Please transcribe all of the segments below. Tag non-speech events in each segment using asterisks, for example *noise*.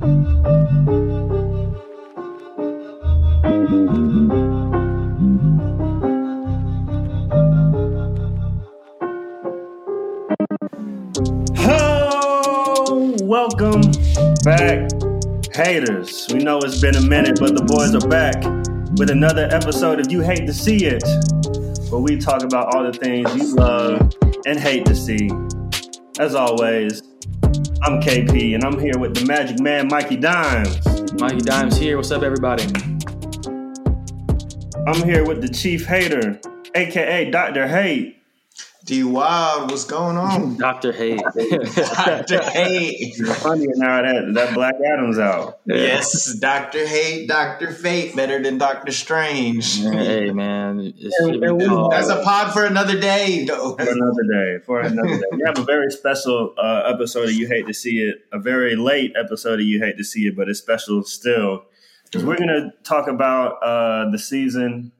Welcome back, haters. We know it's been a minute, but the boys are back with another episode of You Hate to See It, where we talk about all the things you love and hate to see. As always, I'm KP, and I'm here with the magic man, Mikey Dimes. Mikey Dimes here. What's up, everybody? I'm here with the chief hater, aka Dr. Hate. D Wild, what's going on? *laughs* Dr. Hate. Dr. *laughs* Hate. Funny now that that Black Adam's out. Yes, Dr. Hate, Dr. Fate, better than Doctor Strange. hey, man. It's And- and we- That's a pod for another day, though. for another day. For another day. We have a very special uh, episode of You Hate to See It. A very late episode of You Hate to See It, but it's special still. Because we're going to talk about uh, the season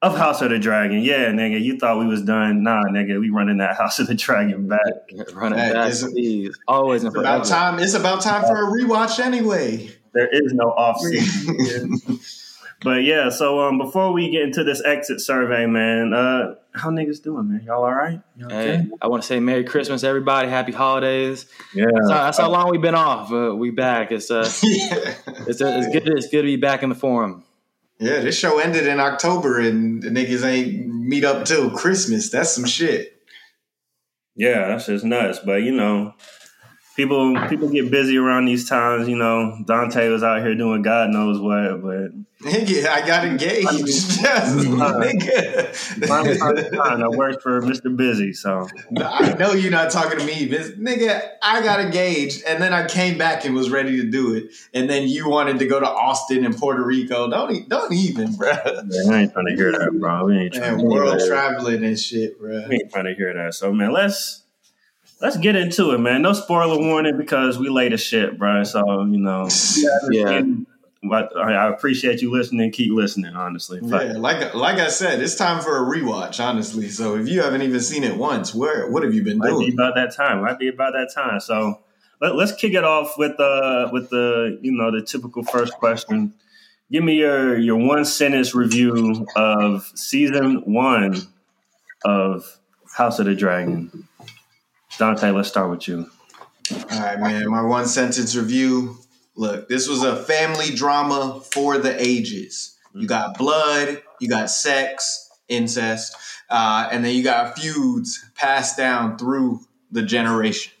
of House of the Dragon. Yeah, nigga, you thought we was done. Nah, nigga, we running that House of the Dragon back. *laughs* running it That back, please. Always and It's about time. It's about time for a rewatch anyway. There is no off season. *laughs* *laughs* but yeah, so um, before we get into this exit survey, man, uh, how niggas doing, man? Y'all all right? Y'all Hey, I want to say Merry Christmas, everybody. Happy holidays. Yeah. That's how, that's how long we've been off. Uh, we back. It's uh, yeah. it's, uh, it's good. It's good to be back in the forum. Yeah, this show ended in October and the niggas ain't meet up till Christmas. That's some shit. Yeah, that's just nuts. But you know, people people get busy around these times. You know, Dante was out here doing God knows what, but Nigga, I got engaged. found *laughs* the Nigga. time that works for Mister Busy. So I know you're not talking to me, but nigga, I got engaged and then I came back and was ready to do it. And then you wanted to go to Austin and Puerto Rico. Don't don't even, bro. man, I ain't trying to hear that, bro. We ain't trying to hear world that. traveling and shit, bro. We ain't trying to hear that. So man, let's let's get into it, man. No spoiler warning because we late as shit, bro. So you know, Yeah. but I I appreciate you listening. Keep listening, honestly. Yeah, like like I said, it's time for a rewatch, honestly. So if you haven't even seen it once, where what have you been might be doing? about that time. Might be about that time. So let, let's kick it off with uh with the you know the typical first question. Give me your your one sentence review of season one of House of the Dragon. Dante, let's start with you. All right, man. My one sentence review. Look, this was a family drama for the ages. You got blood, you got sex, incest, uh, and then you got feuds passed down through the generations.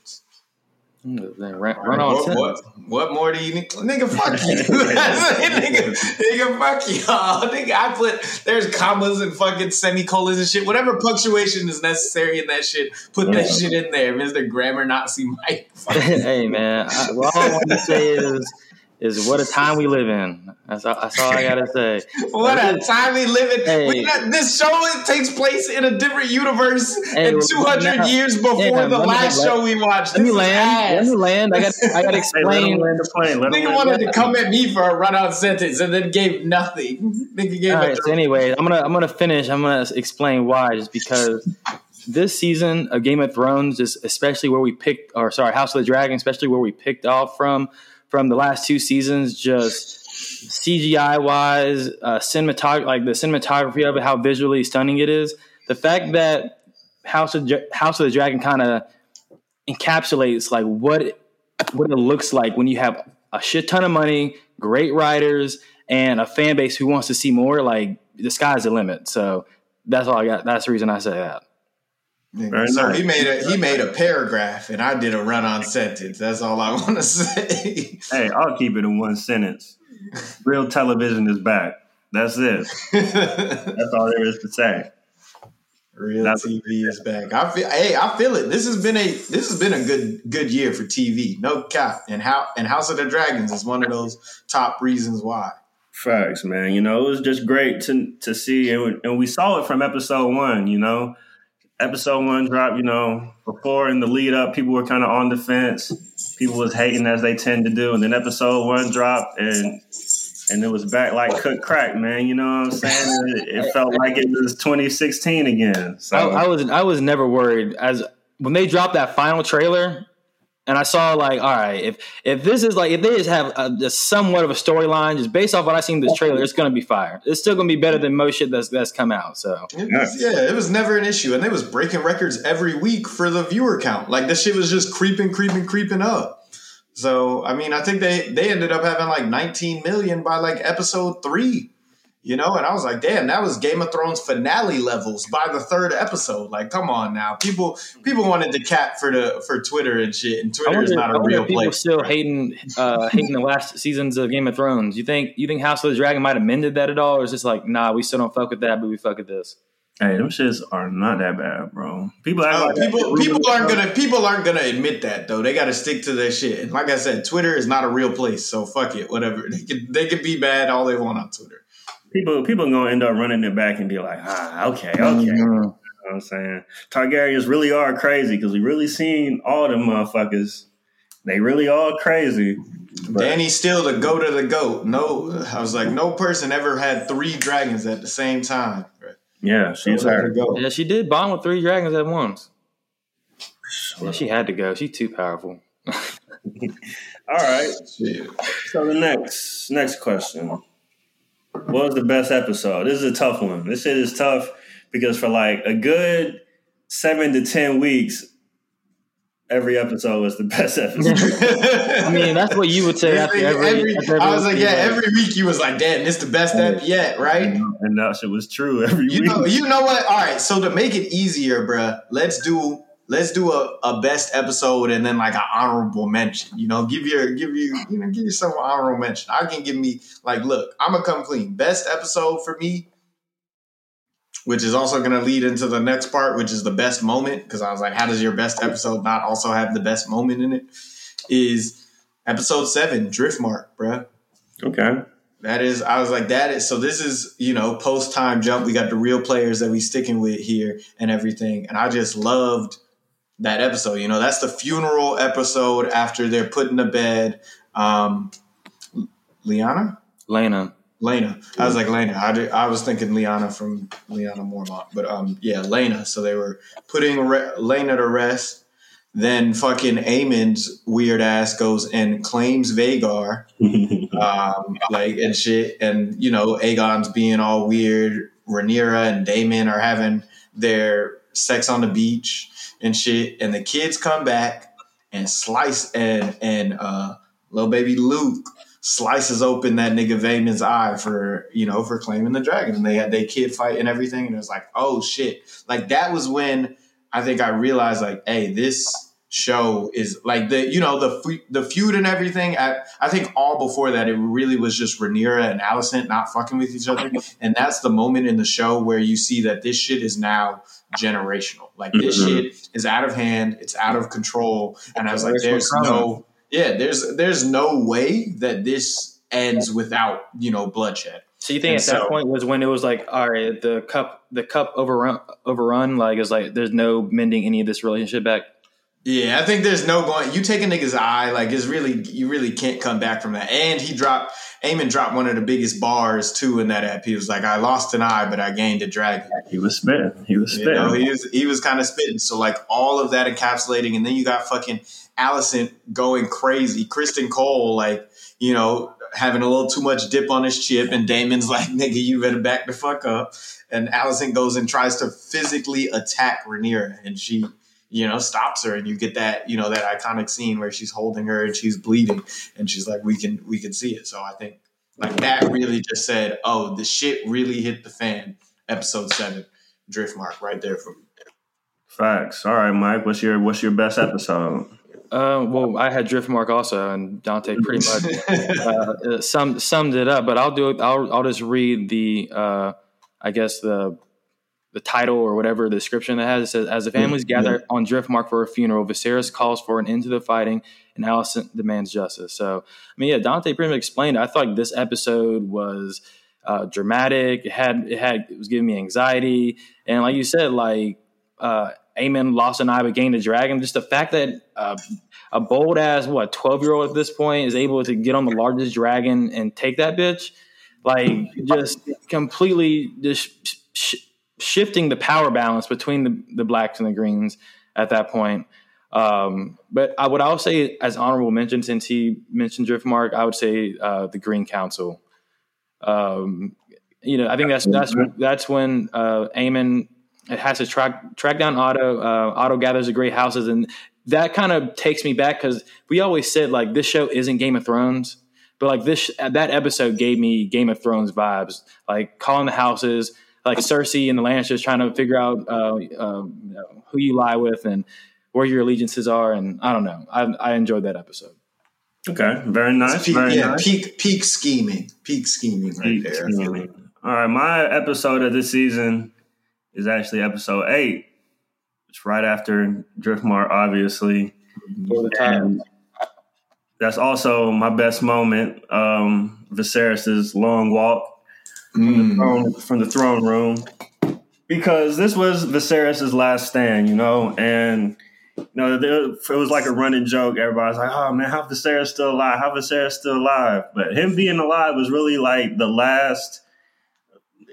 Then Run, run on. What, what, what more do you need? Nigga, fuck you. *laughs* *laughs* nigga, nigga, fuck y'all. *laughs* Nigga, I put, there's commas and fucking semicolons and shit. Whatever punctuation is necessary in that shit, put that shit in there. Mr. Grammar Nazi Mike. Hey, man. I, well, all I want to say is, is what a time we live in. That's all, that's all I gotta say. *laughs* What a time we live in. Hey. We got, this show it takes place in a different universe Hey, and well, 200 now- years before Yeah, the let me- last show we watched. Let me This is land. Let me land. I got. *laughs* I got to Hey, let him explain. land the plane. Let him Nigga land wanted to come at me for a run-out sentence and then gave nothing. *laughs* Nigga gave All a right. So anyway, I'm gonna I'm gonna finish. I'm gonna explain why. Just because this season of Game of Thrones, is especially where we picked, or sorry, House of the Dragon, especially where we picked off from from the last two seasons, just CGI wise, uh, like the cinematography of it, how visually stunning it is. The fact that House of House of the Dragon kind of encapsulates like what it, what it looks like when you have a shit ton of money, great writers, and a fan base who wants to see more. Like the sky's the limit. So that's all I got. That's the reason I say that. Very so nice. he made a he made a paragraph and I did a run-on sentence. That's all I *laughs* want to say. Hey, I'll keep it in one sentence. Real television is back. That's it. That's all there is to say. Real That's- TV is back. I feel hey, I feel it. This has been a this has been a good good year for TV. No cap. And how and House of the Dragons is one of those top reasons why. Facts, man. You know, it was just great to to see, and, and we saw it from episode one. You know, episode one drop, You know, before in the lead up, people were kind of on the fence. People was hating as they tend to do, and then episode one dropped, and and it was back like cooked crack, man. You know what I'm saying? It, it felt like it was 2016 again. So I, I was I was never worried as when they dropped that final trailer. And I saw like, all right, if if this is like if they just have a, just somewhat of a storyline, just based off what I seen in this trailer, it's gonna be fire. It's still gonna be better than most shit that's that's come out. So It was- yeah, it was never an issue, and they was breaking records every week for the viewer count. Like this shit was just creeping, creeping, creeping up. So I mean, I think they they ended up having like 19 million by like episode three, you know. And I was like, damn, that was Game of Thrones finale levels by the third episode. Like, come on now, people people wanted to cap for the for Twitter and shit, and I Twitter is wonder, not I a wonder real if people place. still hating uh, hating the last seasons of Game of Thrones. You think you think House of the Dragon might have mended that at all, or is just like, nah, we still don't fuck with that, but we fuck with this. Hey, them shits are not that bad, bro. People act Oh, like people people aren't gonna people aren't gonna admit that though. They got to stick to their shit. And like I said, Twitter is not a real place. So fuck it, whatever. They can they can be bad all they want on Twitter. People people gonna end up running it back and be like, ah, okay, okay. Mhm. You know what I'm saying? Targaryens really are crazy because we really seen all the motherfuckers. They really all crazy. But- Danny's still the goat of the goat. No, I was like, no person ever had three dragons at the same time. Yeah, she's Goat her. goat. Yeah, she did bond with three dragons at once. Yeah, she had to go. She's too powerful. *laughs* All right. Shit. So the next next question. What was the best episode? This is a tough one. This shit is tough because for like a good seven to ten weeks, every episode was the *laughs* best episode. *laughs* I mean, that's what you would say after every. Every- after I was like, every- yeah, every week you was like, damn, this the best ep yet, right? and that shit was true every You week. know, you know what? All right, so to make it easier, bruh, let's do let's do a, a best episode and then like an honorable mention. You know, give your give you you know give yourself an honorable mention. I can give me like, look, I'm gonna come clean. Best episode for me, which is also gonna lead into the next part, which is the best moment. Because I was like, how does your best episode not also have the best moment in it? Is episode seven, Driftmark, bruh. okay. That is, I was like, that is, so this is, you know, post time jump. We got the real players that we sticking with here and everything. And I just loved that episode. You know, that's the funeral episode after they're put in the bed. Um, Lyanna? Lena. Lena. I was like, Lena. I, did, I was thinking Lyanna from Lyanna Mormont. But um, yeah, Lena. So they were putting Re- Lena to rest. Then fucking Aemond's weird ass goes and claims Vhagar *laughs* um, like and shit. And you know, Aegon's being all weird. Rhaenyra and Daemon are having their sex on the beach and shit. And the kids come back and slice and and uh, little baby Luke slices open that nigga Vamon's eye for you know for claiming the dragon. And they had they kid fight and everything. And it was like, oh shit! Like that was when I think I realized like, hey, this show is like the you know the the feud and everything. I, I think all before that, it really was just Rhaenyra and Alicent not fucking with each other, *laughs* and that's the moment in the show where you see that this shit is now generational. Like this Mhm. shit is out of hand, it's out of control, and I was like, there's no yeah, there's there's no way that this ends without you know bloodshed. So you think And at that point was when it was like, all right, the cup, the cup overrun, overrun. Like it's like there's no mending any of this relationship back. Yeah, I think there's no going. You take a nigga's eye, like it's really you really can't come back from that. And he dropped, Aemond dropped one of the biggest bars too in that app. He was like, "I lost an eye, but I gained a dragon." he was spitting. He was You spitting. know, he was he was kind of spitting. So like all of that encapsulating, and then you got fucking Alicent going crazy, Criston Cole like you know having a little too much dip on his chip, and Daemon's like, "Nigga, you better back the fuck up." And Alicent goes and tries to physically attack Rhaenyra, and she you know stops her, and you get that you know that iconic scene where she's holding her and she's bleeding, and she's like, "We can we can see it." So I think like that really just said, "Oh, the shit really hit the fan." Episode seven Driftmark right there for me. Facts. All right, Mike. What's your what's your best episode? Uh, well, I had Driftmark also, and Dante pretty much uh, uh, *laughs* summed summed it up. But I'll do it. I'll I'll just read the uh, I guess the the title or whatever the description that has. It says, "As the families gather on Driftmark for a funeral, Viserys calls for an end to the fighting, and Alicent demands justice." So, I mean, yeah, Dante pretty much explained. It. I thought like this episode was uh, dramatic. It had it had it was giving me anxiety, and like you said, like uh, Aemond lost an eye but gained a dragon. Just the fact that uh, a bold ass what twelve year old at this point is able to get on the largest dragon and take that bitch, like just completely just sh- shifting the power balance between the, the blacks and the greens at that point. Um, but I would also say, as honorable mention, since he mentioned Driftmark, I would say uh, the Green Council. Um, you know, I think that's that's that's when uh, has to track track down Otto. Uh, Otto gathers the great houses, and that kind of takes me back because we always said like this show isn't Game of Thrones, but like this that episode gave me Game of Thrones vibes, like calling the houses, like Cersei and the Lannisters trying to figure out uh, uh, who you lie with and where your allegiances are, and I don't know. I, I enjoyed that episode. Okay, very nice. Peak, very yeah, nice. peak peak scheming, peak scheming right Peak there. scheming. All right, my episode of this season is actually episode eight. It's right after Driftmark, obviously. For the time. And that's also my best moment. Um, Viserys's long walk Mm. throne, from the throne room because this was Viserys' last stand, you know, and you know there, it was like a running joke. Everybody's like, "Oh man, how Viserys still alive? How Viserys still alive?" But him being alive was really like the last.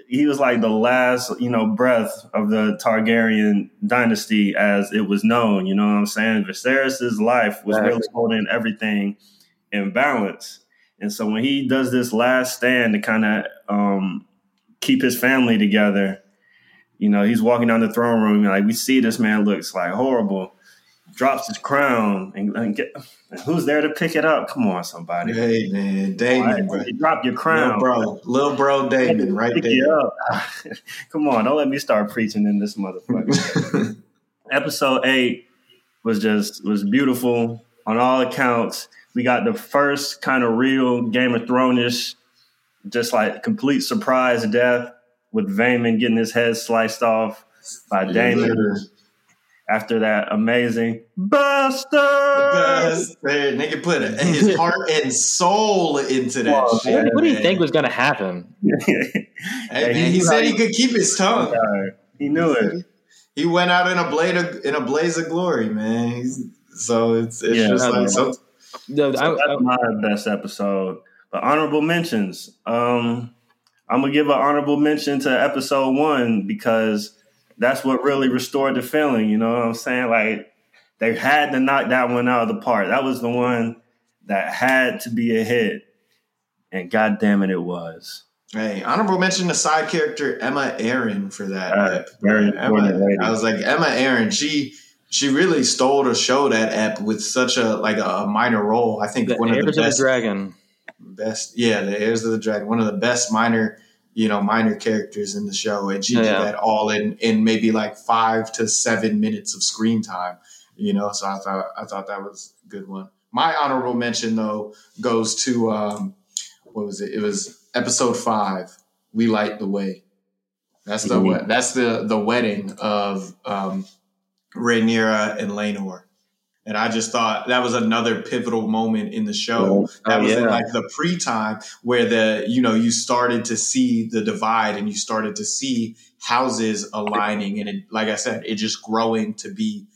He was like the last, you know, breath of the Targaryen dynasty as it was known. You know what I'm saying? Viserys' life was really holding everything in balance. And so when he does this last stand to kind of um, keep his family together, you know, he's walking down the throne room. Like we see this man looks like horrible, drops his crown, and, and get, and who's there to pick it up? Come on, somebody! Hey man, Daemon, bro. You drop your Little crown, bro, little bro Daemon, right there. *laughs* Come on, don't let me start preaching in this motherfucker. *laughs* Episode eight was just was beautiful on all accounts. We got the first kind of real Game of Thrones, just like complete surprise death with Vaemond getting his head sliced off by Daemon after that amazing Buster. Best, man. Nigga put his heart and soul into that Well, shit. What, what do you think was going to happen? *laughs* Hey, man, he he said how he could keep his tongue. he knew it. He went out in a blade of, in a blaze of glory, man. He's, so it's it's Yeah, just like know. Some, No, I- So I- that's my best episode. But honorable mentions. Um, I'm gonna give an honorable mention to episode one because that's what really restored the feeling. You know what I'm saying? Like they had to knock that one out of the park. That was the one that had to be a hit, and god damn it, it was. hey, honorable mention to side character Aemma Arryn for that. Uh, very Emma, important. I was like Aemma Arryn. She she really stole the show that ep with such a like a minor role. I think the one of the heirs of the best dragon. best yeah the heirs of the dragon one of the best minor you know minor characters in the show and she Yeah. did that all in in maybe like five to seven minutes of screen time you know so i thought i thought that was a good one my honorable mention though goes to um what was it it was episode five we light the way that's the Mhm. that's the the wedding of um Rhaenyra and Laenor. And I just thought that was another pivotal moment in the show. That Oh, was in like the pre-time where the you know you started to see the divide and you started to see houses aligning and it, like I said, it just growing to be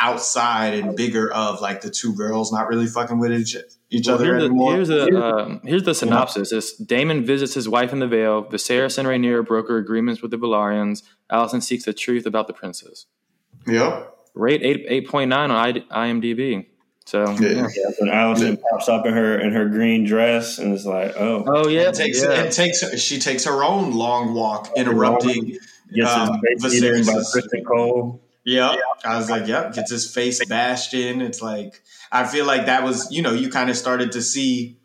outside and bigger of like the two girls not really fucking with each, each Well, other here's, the, anymore. here's, the, um, here's the synopsis. It's Daemon visits his wife in the Vale. Viserys and Rhaenyra broker agreements with the Velaryons. Alicent seeks the truth about the princess. Yep. Rate eight eight point nine on IMDb. So Yeah. yeah. Yeah, when Alicent pops up in her in her green dress, and it's like, oh, Oh yeah, It takes yeah. it takes her, she takes her own long walk, interrupting. gets Um, his by Criston Cole. Yeah. I was like, yep, gets his face bashed in. It's like I feel like that was, you know, you kind of started to see,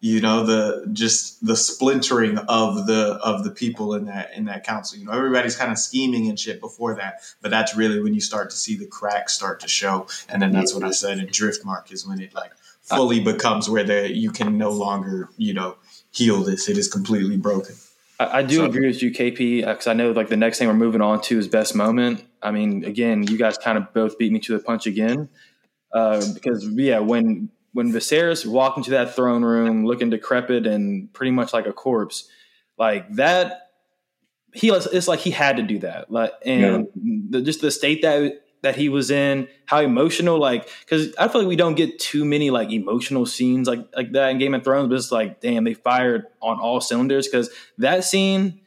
you know, the just the splintering of the of the people in that in that council. You know, everybody's kind of scheming and shit before that, but that's really when you start to see the cracks start to show, and then that's what I said. And Driftmark is when it like fully becomes where the you can no longer, you know, heal this. It is completely broken. I, I do So- agree with you, KP, because I know like the next thing we're moving on to is best moment. I mean, again, you guys kind of both beat me to the punch again, uh, because yeah, when when Viserys walked into that throne room looking decrepit and pretty much like a corpse, like that, he was, it's like he had to do that, like, and the, just the state that that he was in, how emotional, like, because I feel like we don't get too many like emotional scenes like like that in Game of Thrones, but it's like, damn, they fired on all cylinders because that scene,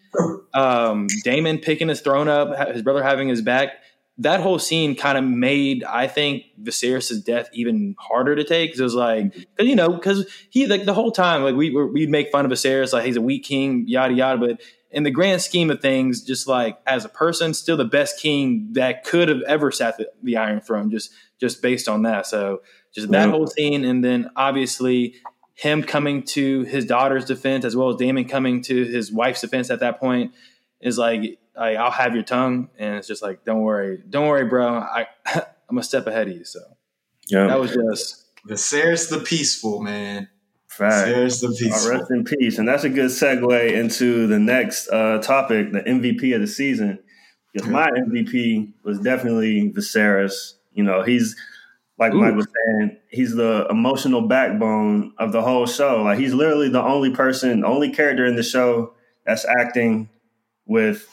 um, Daemon picking his throne up, his brother having his back, that whole scene kind of made I think Viserys' death even harder to take. Because it was like mm-hmm. because you know because he like the whole time like we we'd make fun of Viserys like he's a weak king yada yada. But in the grand scheme of things just like as a person still the best king that could have ever sat the, the Iron Throne just just based on that. So just that whole scene and then obviously him coming to his daughter's defense as well as Daemon coming to his wife's defense at that point is like I, I'll have your tongue, and it's just like, don't worry, don't worry, bro. I *laughs* I'm a step ahead of you. So yeah, that was just the Viserys the peaceful man. Fact. Viserys the peaceful. rest in peace, and that's a good segue into the next uh, topic, the MVP of the season. Because my MVP was definitely Viserys. You know, he's like Ooh. Mike was saying, he's the emotional backbone of the whole show. Like he's literally the only person, only character in the show that's acting with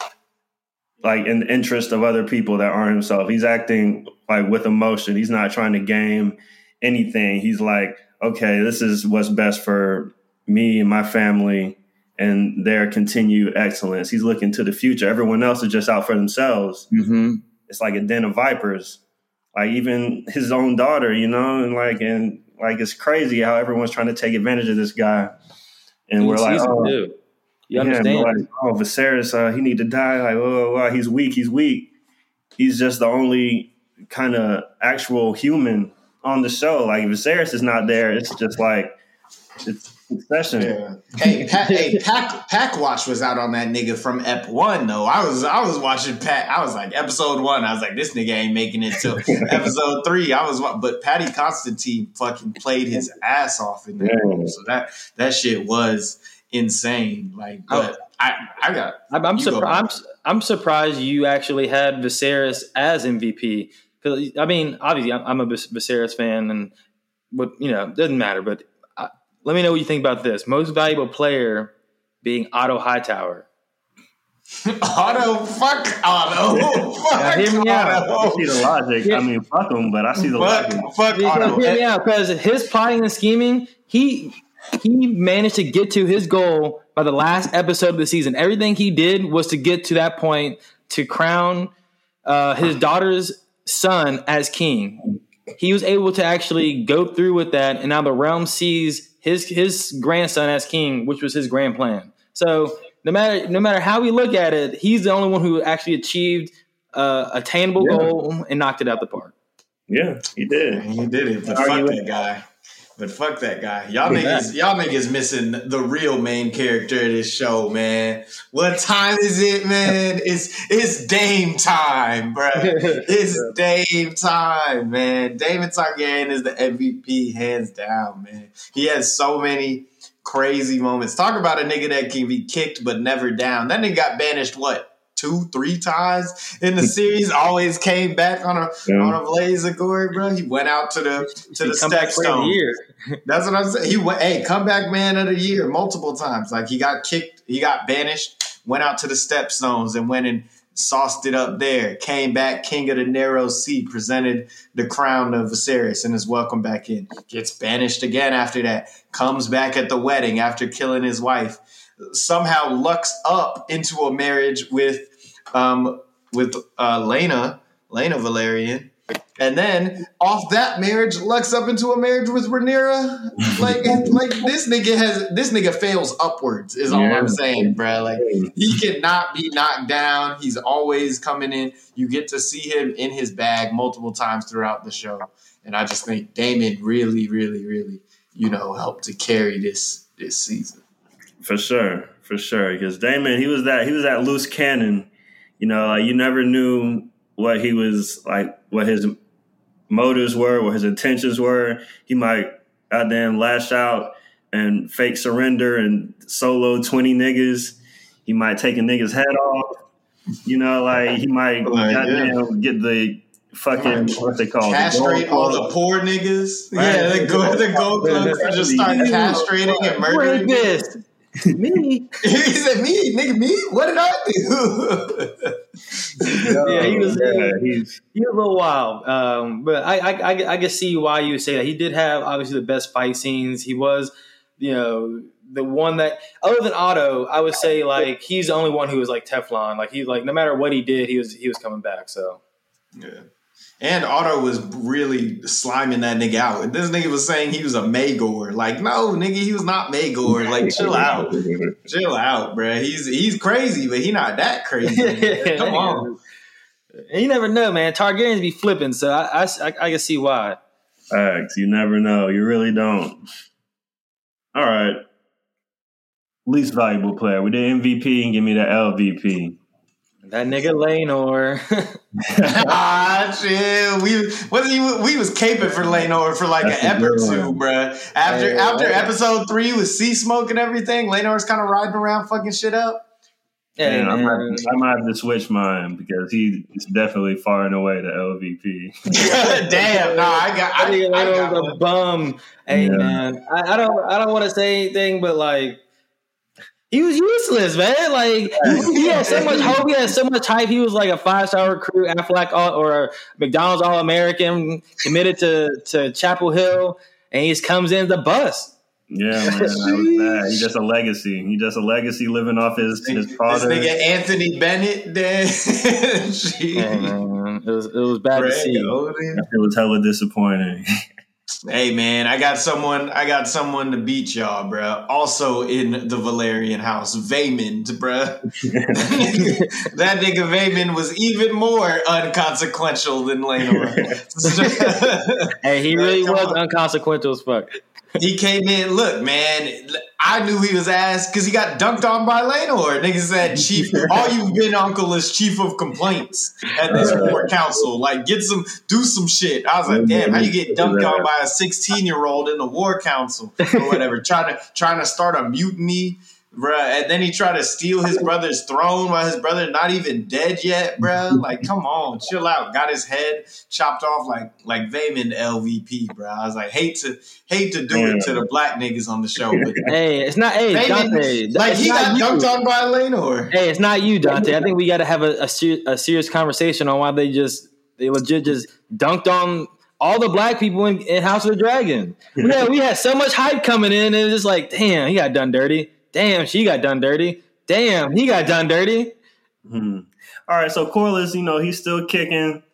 like in the interest of other people that aren't himself. He's acting like with emotion. He's not trying to game anything. He's like, okay, this is what's best for me and my family and their continued excellence. He's looking to the future. Everyone else is just out for themselves. Mm-hmm. It's like a den of vipers. Like even his own daughter, you know, and like and like it's crazy how everyone's trying to take advantage of this guy. And we're like, oh, you understand? Yeah, like, oh, Viserys, uh, he need to die. Like, oh, oh, he's weak. He's weak. He's just the only kind of actual human on the show. Like, if Viserys is not there. It's just like it's succession. Yeah. Hey, Pat, hey, Pack Pack Watch was out on that nigga from Ep One though. I was I was watching Pat. I was like episode one. I was like, this nigga ain't making it till *laughs* episode three. I was, but Paddy Considine fucking played his ass off in there. Yeah. So that that shit was insane. Like, oh. but I, I got. I'm, I'm surprised. I'm, I'm surprised you actually had Viserys as MVP because I mean, obviously, I'm, I'm a Viserys fan, and what you know doesn't matter. But I, let me know what you think about this. Most valuable player being Otto Hightower. *laughs* Otto, fuck Otto. *laughs* fuck yeah, hear me out. I see the logic. Yeah. I mean, fuck him, but I see the fuck, logic. Fuck Otto. Hear me out because his plotting and scheming, he he managed to get to his goal by the last episode of the season. Everything he did was to get to that point to crown uh, his daughter's son as king. He was able to actually go through with that, and now the realm sees his his grandson as king, which was his grand plan. So no matter no matter how we look at it, he's the only one who actually achieved uh, attainable yeah. goal and knocked it out the park. Yeah, he did. He did it. But fuck that guy. But fuck that guy. Y'all niggas, y'all niggas missing the real main character of this show, man. What time is it, man? *laughs* It's it's Dame time, bro. *laughs* It's Dame time, man. Daemon Targaryen is the MVP, hands down, man. He has so many crazy moments. Talk about a nigga that can be kicked but never down. That nigga got banished what? Two, three times in the series. Always came back on a yeah. on a blaze of glory, bro. He went out to the to he the Stepstone. That's what I'm saying. He went, hey, comeback man of the year multiple times. Like he got kicked, he got banished, went out to the Stepstones and went and sauced it up there. Came back, king of the narrow sea, presented the crown of Viserys, and is welcome back in. Gets banished again after that. Comes back at the wedding after killing his wife somehow lucks up into a marriage with um, with uh, Lena, Laena Velaryon. And then off that marriage, Lux up into a marriage with Rhaenyra. *laughs* Like, like this nigga has this nigga fails upwards. Is all yeah. I'm saying, bro. Like he cannot be knocked down. He's always coming in. You get to see him in his bag multiple times throughout the show, and I just think Daemon really, really, really, you know, helped to carry this this season. For sure, for sure. Because Daemon, he was that he was that loose cannon. You know, like you never knew what he was like, what his motives were, what his intentions were. He might goddamn lash out and fake surrender and solo twenty niggas. He might take a nigga's head off. You know, like he might like, goddamn yeah. get the fucking what they call Castrate the all the poor niggas. Right. Yeah, the go the gold club just start castrating and murdering. This me. *laughs* he said, "Me, nigga, me. What did I do?" *laughs* yeah, he was. Yeah, he's he was a little wild, um, but I, I, I, I can see why you say that. He did have obviously the best fight scenes. He was, you know, the one that other than Otto, I would say like he's the only one who was like Teflon. Like he like no matter what he did, he was he was coming back. So Yeah. And Otto was really sliming that nigga out. And this nigga was saying he was a Maegor. Like, no, nigga, he was not Maegor. Like, chill *laughs* out. chill out, bruh. He's he's crazy, but he not that crazy. *laughs* man. Come on. You never know, man. Targaryens be flipping, so I, I, I, I can see why. Facts. You never know. You really don't. All right. Least valuable player. We did MVP and give me the LVP. That nigga Laenor. *laughs* ah, chill. We was he, we was caping for Laenor for like That's an a ep or two, one. bruh. After Hey, after hey. episode three with sea smoke and everything, Laenor's kind of riding around fucking shit up. Yeah, Man, I man. might, I might have to switch mine because he is definitely far and away the LVP. *laughs* Damn, no, I got I I, I got a bum. Hey Yeah. man, I, I don't I don't want to say anything, but like he was useless, man. Like he, he had so much hope, he had so much hype. He was like a five star recruit, Aflac all, or McDonald's All American, committed to to Chapel Hill, and he just comes in as a bust. Yeah, man, that was bad. He's just a legacy. He just a legacy living off his his father. This nigga Anthony Bennett, then Yeah, *laughs* oh, Shit. man, it was it was bad to see. Oden. It was hella disappointing. *laughs* Hey man, I got someone. I got someone to beat y'all, bruh. Also in the Velaryon house, Vaemond, bruh. *laughs* that nigga Vaemond was even more unconsequential than Laenor. *laughs* *laughs* Hey, he really was on. unconsequential as fuck. He came in. Look, man, I knew he was ass because he got dunked on by Laenor. Nigga said, "Chief, *laughs* all you've been, Uncle, is chief of complaints at this court council. Like, get some, do some shit." I was like, "Damn, how you get dunked on by a sixteen year old in the war council or whatever, trying to trying to start a mutiny." Bruh, and then he tried to steal his brother's throne while his brother not even dead yet, bruh. Mm-hmm. Like, come on, chill out. Got his head chopped off like like Vaemond LVP, bruh. I was like, hate to hate to do it to the black niggas on the show, but *laughs* Hey, it's not. Hey, Vaemond, Dante. like it's he got you. dunked on by Laenor. Hey, it's not you, Dante. I think we got to have a, a, ser- a serious conversation on why they just they legit just dunked on all the black people in, in House of the Dragon. *laughs* Yeah, we had so much hype coming in, and it's just like, damn, he got done dirty. Damn, she got done dirty. Damn, he got done dirty. Hmm. All right, so Corlys, you know, he's still kicking.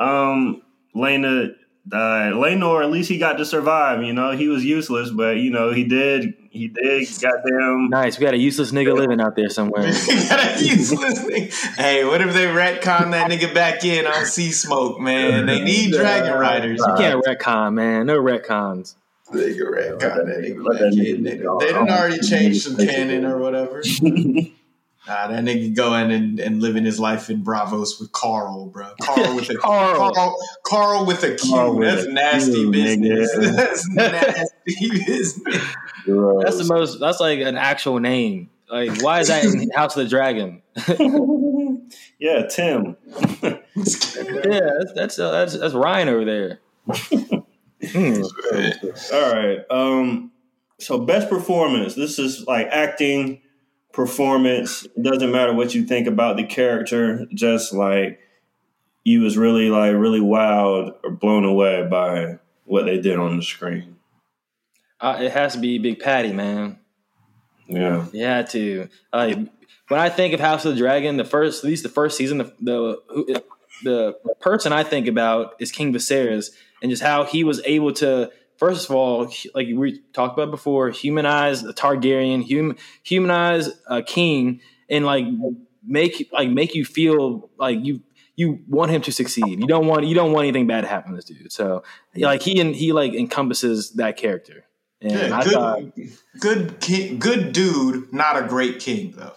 Um, Lena died. Laenor, at least he got to survive. You know, he was useless, but you know, he did. He did. Goddamn. Nice, we got a useless nigga living out there somewhere. *laughs* Got a useless nigga. Hey, what if they retcon that nigga back in on Sea Smoke, man? They need Dragon Riders. You can't retcon, man. No retcons. They can retcon that nigga Let back that in. nigga They, go. they done already change some canon or whatever. *laughs* Nah, that nigga going and, and living his life in Braavos with Carl, bro. Carl with a *laughs* Carl. Carl, Carl with a Q. Carl with That's a nasty Q, business. nigga. *laughs* That's nasty business. That's the most. That's like an actual name. Like, why is that in House of the Dragon? yeah, Tim. Yeah, that's that's uh, that's, that's Ryan over there. Hmm. All right. Um. So best performance. This is like acting, performance. It doesn't matter what you think about the character. Just like you was really like really wowed or blown away by what they did on the screen. Uh, it has to be Big Paddy, man. Yeah. Yeah, to like when I think of House of the Dragon, the first, at least the first season, the the who, the person I think about is King Viserys, and just how he was able to, first of all, like we talked about before, humanize a Targaryen, hum, humanize a king, and like make like make you feel like you you want him to succeed. You don't want you don't want anything bad to happen to this dude. So like he and he like encompasses that character. And Yeah, I good, thought, good, king, good dude, not a great king though.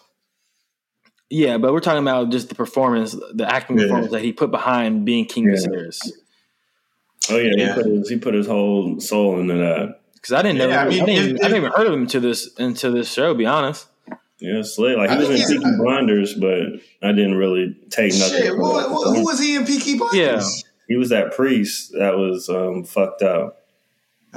Yeah, but we're talking about just the performance, the acting Yeah. performance that he put behind being King Yeah. Viserys. Oh yeah. Yeah. He put his he put his whole soul into that. Because I didn't know, Yeah, I I, mean, didn't, if- I didn't even heard of him to this into this show. Be honest, Yeah, Slay. Like he I was in think he's- Peaky Blinders, but I didn't really take nothing. Shit, from who, it. who, who was he in Peaky Blinders? Yeah. He was that priest that was um, fucked up.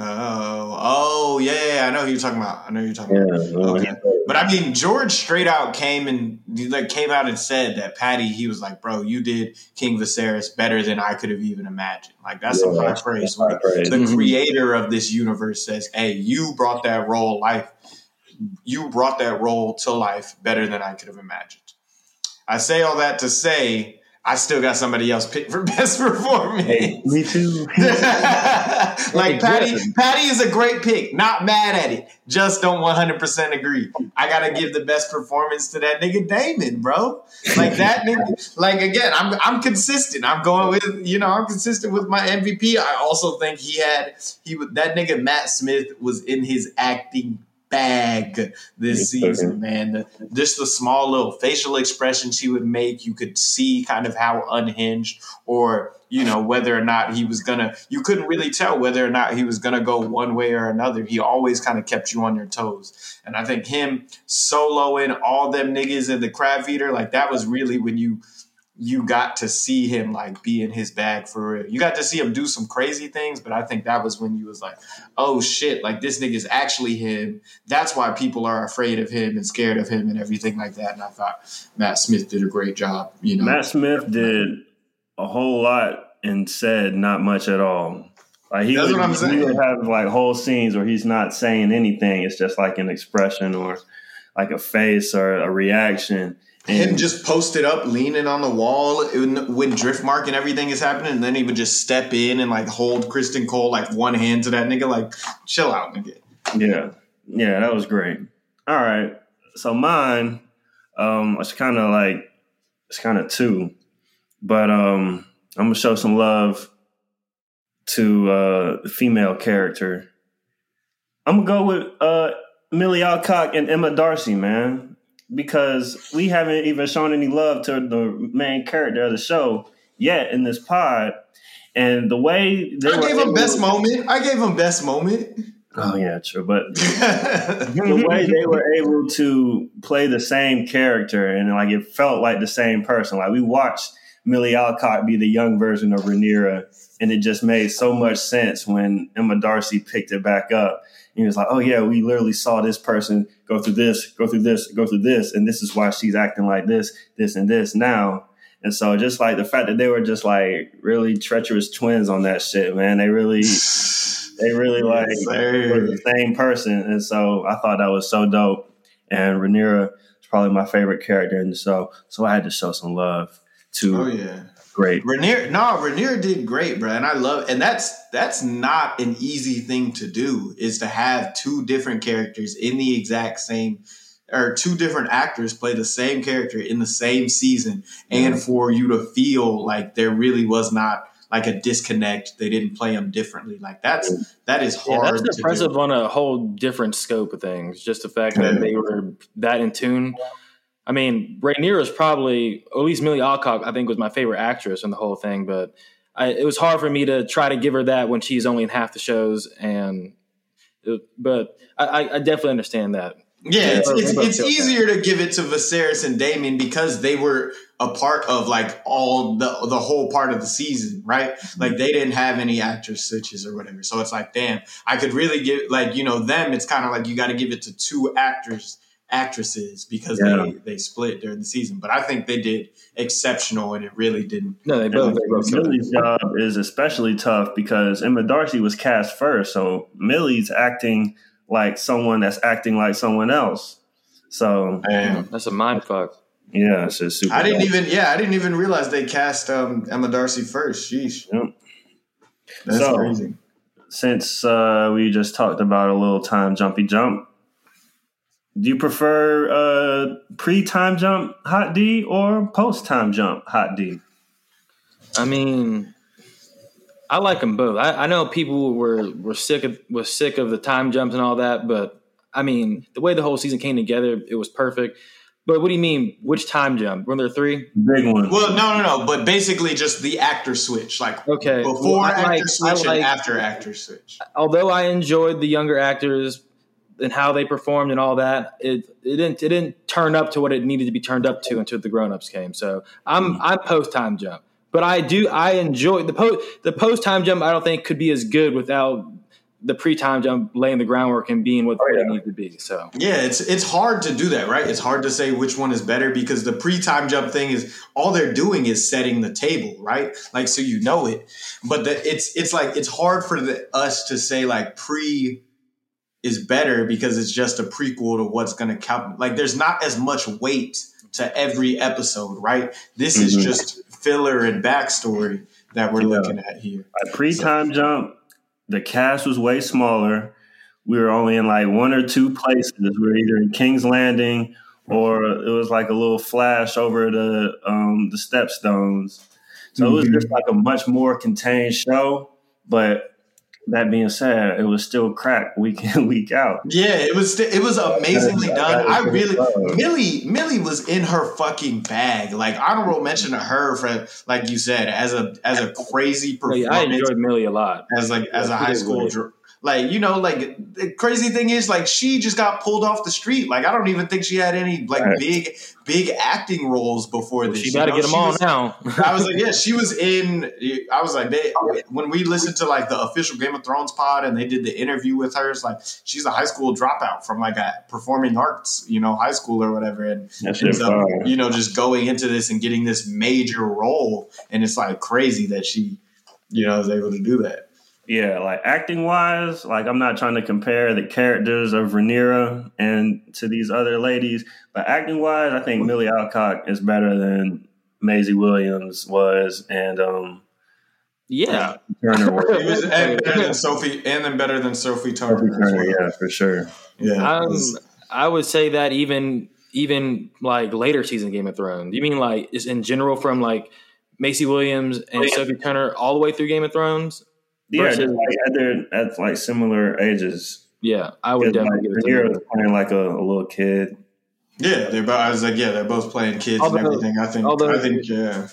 Oh, oh, yeah, yeah, I know who you're talking about. I know who you're talking Yeah. about. Okay. But I mean, George straight out came and like came out and said that Paddy, he was like, "Bro, you did King Viserys better than I could have even imagined." Like that's some Yeah, high praise. high praise. The Mhm. creator of this universe says, "Hey, you brought that role life. You brought that role to life better than I could have imagined." I say all that to say, I still got somebody else picked for *laughs* best performance. Hey, me too. *laughs* like Paddy, Paddy is a great pick. Not mad at it. Just don't 100% agree. I gotta give the best performance to that nigga Daemon, bro. Like that *laughs* nigga. Like again, I'm I'm consistent. I'm going with you know I'm consistent with my MVP. I also think he had he would that nigga Matt Smith was in his acting bag this season, man. The, just the small little facial expressions he would make, you could see kind of how unhinged or you know whether or not he was gonna. You couldn't really tell whether or not he was gonna go one way or another. He always kind of kept you on your toes, and I think him soloing all them niggas in the crab feeder, like that was really when you you got to see him like be in his bag for real. You got to see him do some crazy things, but I think that was when you was like, oh shit, like this nigga's actually him. That's why people are afraid of him and scared of him and everything like that. And I thought Matt Smith did a great job. You know, Matt Smith did a whole lot and said not much at all. Like he That's would, what I'm saying. he would have like whole scenes where he's not saying anything. It's just like an expression or like a face or a reaction. Him just posted up, leaning on the wall when Driftmark and everything is happening, and then he would just step in and like hold Criston Cole like one hand to that nigga, like chill out, nigga. Yeah, yeah, that was great. All right, so mine, um, it's kind of like it's kind of two, but um, I'm gonna show some love to uh, the female character. I'm gonna go with uh, Millie Alcock and Emma D'Arcy, man, because we haven't even shown any love to the main character of the show yet in this pod. And the way they I were gave him best moment. I gave him best moment. Oh yeah, true. But *laughs* the way they were able to play the same character and like it felt like the same person. Like we watched Millie Alcock be the young version of Rhaenyra, and it just made so much sense when Emma D'Arcy picked it back up. And he was like, "Oh yeah, we literally saw this person go through this, go through this, go through this, and this is why she's acting like this, this, and this now." And so, just like the fact that they were just like really treacherous twins on that shit, man, they really, they really like Yes, were the same person. And so I thought that was so dope. And Rhaenyra is probably my favorite character in the show. So I had to show some love to Oh yeah. Great. Rhaenyra, no, Rhaenyra did great, bro, and I love, and that's that's not an easy thing to do. Is to have two different characters in the exact same, or two different actors play the same character in the same season, and for you to feel like there really was not like a disconnect. They didn't play them differently. Like that's that is Yeah, hard. that's to impressive do. on a whole different scope of things. Just the fact that they were that in tune. I mean, Rhaenyra is probably, or at least Millie Alcock, I think, was my favorite actress in the whole thing. But I, it was hard for me to try to give her that when she's only in half the shows. And it- but I, I- definitely understand that. Yeah, it's, it's, it's that. easier to give it to Viserys and Daemon because they were a part of like all the the whole part of the season, right? Like they didn't have any actors switches or whatever. So it's like, damn, I could really give like you know them. It's kind of like you got to give it to two actors actresses because Yeah. they they split during the season. But I think they did exceptional, and it really didn't. No, they both. They both killed it. Millie's job is especially tough because Emma D'Arcy was cast first. So Millie's acting like someone that's acting like someone else. So Damn. That's a mind fuck. yeah, it's just super. I didn't dope. even yeah I didn't even realize they cast um, Emma D'Arcy first. Sheesh, Yep. that's So- crazy. since uh, we just talked about a little time jumpy jump, do you prefer uh, pre time jump hot D or post time jump hot D? I mean, I like them both. I, I know people were were sick of was sick of the time jumps and all that, but I mean, the way the whole season came together, it was perfect. But what do you mean? Which time jump? Were there three? Big one. Well, no, no, no. But basically, just the actor switch, like Okay, before well, I actor like- switch I and like- after actor switch. Although I enjoyed the younger actors and how they performed and all that, it it didn't it didn't turn up to what it needed to be turned up to until the grown ups came. So I'm mm. I'm post time jump, but I do I enjoy the post the post time jump. I don't think could be as good without the pre time jump laying the groundwork and being what, oh, what yeah. it needed to be. So Yeah, it's it's hard to do that, right? It's hard to say which one is better because the pre-time jump thing is all they're doing is setting the table, right? Like so you know it, but the, it's it's like it's hard for the, us to say like pre is better because it's just a prequel to what's going to count. Like there's not as much weight to every episode, right? This is Mhm. just filler and backstory that we're yeah. looking at here. At pre time so. jump, the cast was way smaller. We were only in like one or two places. We were either in King's Landing or it was like a little flash over the um, the Stepstones. So mm-hmm. it was just mm-hmm. like a much more contained show. But that being said, it was still crack week in *laughs* week out. Yeah, it was st- it was amazingly done. I really Millie Millie was in her fucking bag. Like honorable mention to her for like you said as a as a crazy performance. I enjoyed Millie a lot as like as a high school. Dr- like, you know, like the crazy thing is like she just got pulled off the street. Like I don't even think she had any like right. big big acting roles before this. She got to get them all now. *laughs* I was like, yeah, she was in I was like they when we listened to like the official Game of Thrones pod and they did the interview with her, it's like she's a high school dropout from like a performing arts, you know, high school or whatever. And, and so, you know, just going into this and getting this major role and it's like crazy that she, you know, is able to do that. Yeah, like acting wise, like I'm not trying to compare the characters of Rhaenyra and to these other ladies, but acting wise, I think Millie Alcock is better than Maisie Williams was, and um, yeah, Turner *laughs* was, and better than Sophie, and then better than Sophie Turner. Sophie Turner, yeah, for sure. Yeah, um, I would say that even even like later season Game of Thrones. You mean like is in general from like Maisie Williams and oh, yeah. Sophie Turner all the way through Game of Thrones? Yeah, versus, like at their at like similar ages. Yeah, I would definitely like, give it to playing like a, a, little kid. Yeah, they're both. I was like, yeah, they're both playing kids although, and everything. I think. Although, I think, yeah.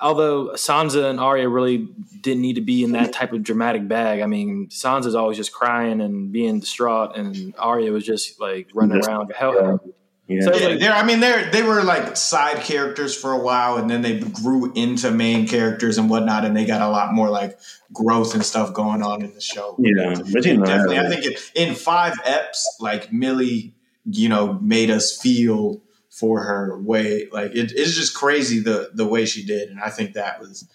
Although Sansa and Arya really didn't need to be in that type of dramatic bag. I mean, Sansa's always just crying and being distraught, and Arya was just like running just, around like hell. Yeah. Yeah, so yeah like, I mean, they they were like side characters for a while, and then they grew into main characters and whatnot, and they got a lot more like growth and stuff going on in the show. Yeah, but you know, definitely, I think it, in five eps, like Millie, you know, made us feel for her way. Like it, it's just crazy the the way she did, and I think that was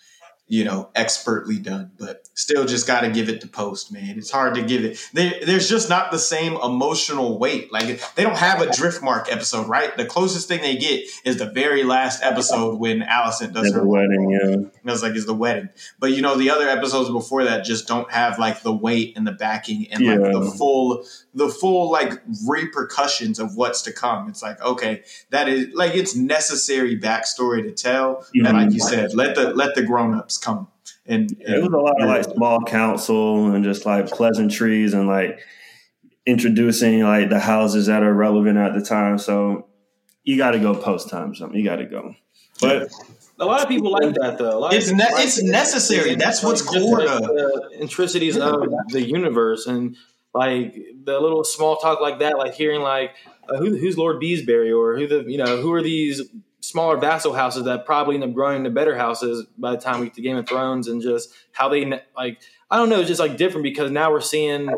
you know, expertly done, but still just got to give it to post, man. It's hard to give it. They, there's just not the same emotional weight. Like they don't have a Driftmark episode, right? The closest thing they get is the very last episode when Alicent does her wedding. Yeah, it was like it's the wedding. But you know, the other episodes before that just don't have like the weight and the backing and like the full, the full like repercussions of what's to come. It's like okay, that is like it's necessary backstory to tell, mm-hmm. and like you said, let the let the grown ups come. And, and it was a lot of like small council and just like pleasantries and like introducing like the houses that are relevant at the time. So you got to go post time something. You got to go. But a lot of people like that though. it's ne- it's necessary. That's what's core like the intricacies of the universe and like the little small talk like that, like hearing like uh, who, who's Lord Beesbury or who the you know who are these smaller vassal houses that probably end up growing into better houses by the time we get to Game of Thrones and just how they like I don't know, it's just like different because now we're seeing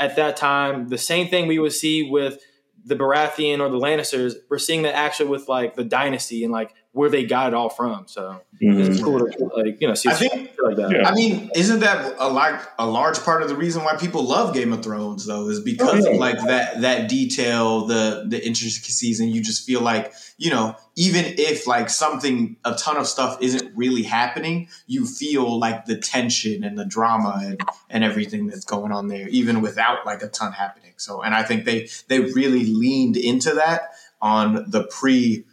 at that time the same thing we would see with the Baratheon or the Lannisters. We're seeing that actually with like the dynasty and like where they got it all from. So mm-hmm. it's cool to like you know see. I think like that. Yeah. I mean, isn't that a like a large part of the reason why people love Game of Thrones though is because oh, yeah. of like that that detail, the the intricacies, and you just feel like you know even if like something a ton of stuff isn't really happening, you feel like the tension and the drama and and everything that's going on there, even without like a ton happening. So, and I think they they really leaned into that on the pre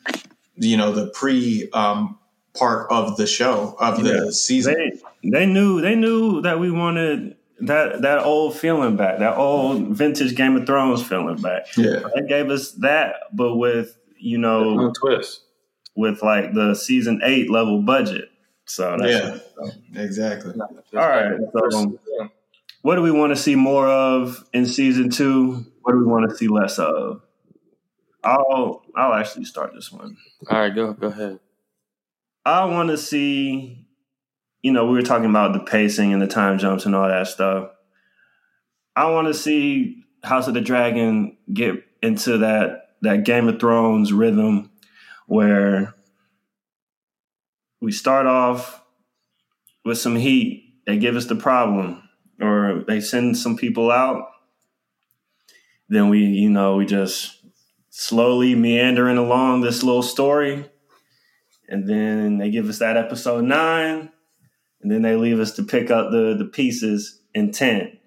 you know the pre um, part of the show of the yeah. season. They, they knew they knew that we wanted that that old feeling back, that old vintage Game of Thrones feeling back. Yeah, they gave us that, but with you know twist with like the season eight level budget. So yeah, exactly. All right, so what do we want to see more of in season two? What do we want to see less of? I'll I'll actually start this one. All right, go go ahead. I want to see, you know, we were talking about the pacing and the time jumps and all that stuff. I want to see House of the Dragon get into that that Game of Thrones rhythm where we start off with some heat. They give us the problem, or they send some people out. Then we, you know, we just slowly meandering along this little story and then they give us that episode nine, and then they leave us to pick up the the pieces in ten.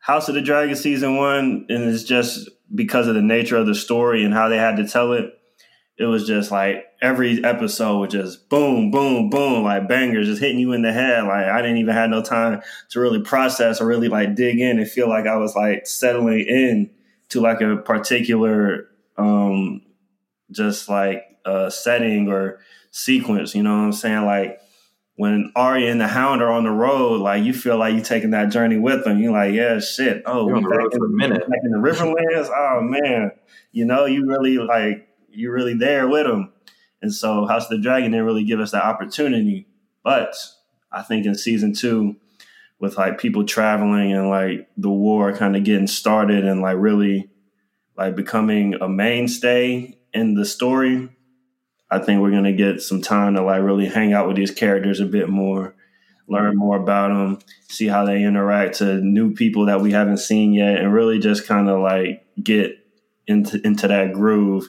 House of the Dragon season one, and it's just because of the nature of the story and how they had to tell it. It was just like every episode was just boom, boom, boom, like bangers just hitting you in the head. Like I didn't even have no time to really process or really like dig in and feel like I was like settling in to like a particular um just like uh setting or sequence, you know what I'm saying? Like when Arya and the Hound are on the road, like you feel like you're taking that journey with them. You're like, yeah, shit. Oh, You're on the road in, for a minute. Like in the Riverlands. oh man, you know, you really like you're really there with them. And so House of the Dragon didn't really give us that opportunity. But I think in season two, with like people traveling and like the war kind of getting started and like really like becoming a mainstay in the story, I think we're gonna get some time to like really hang out with these characters a bit more, learn more about them, see how they interact to new people that we haven't seen yet, and really just kind of like get into into that groove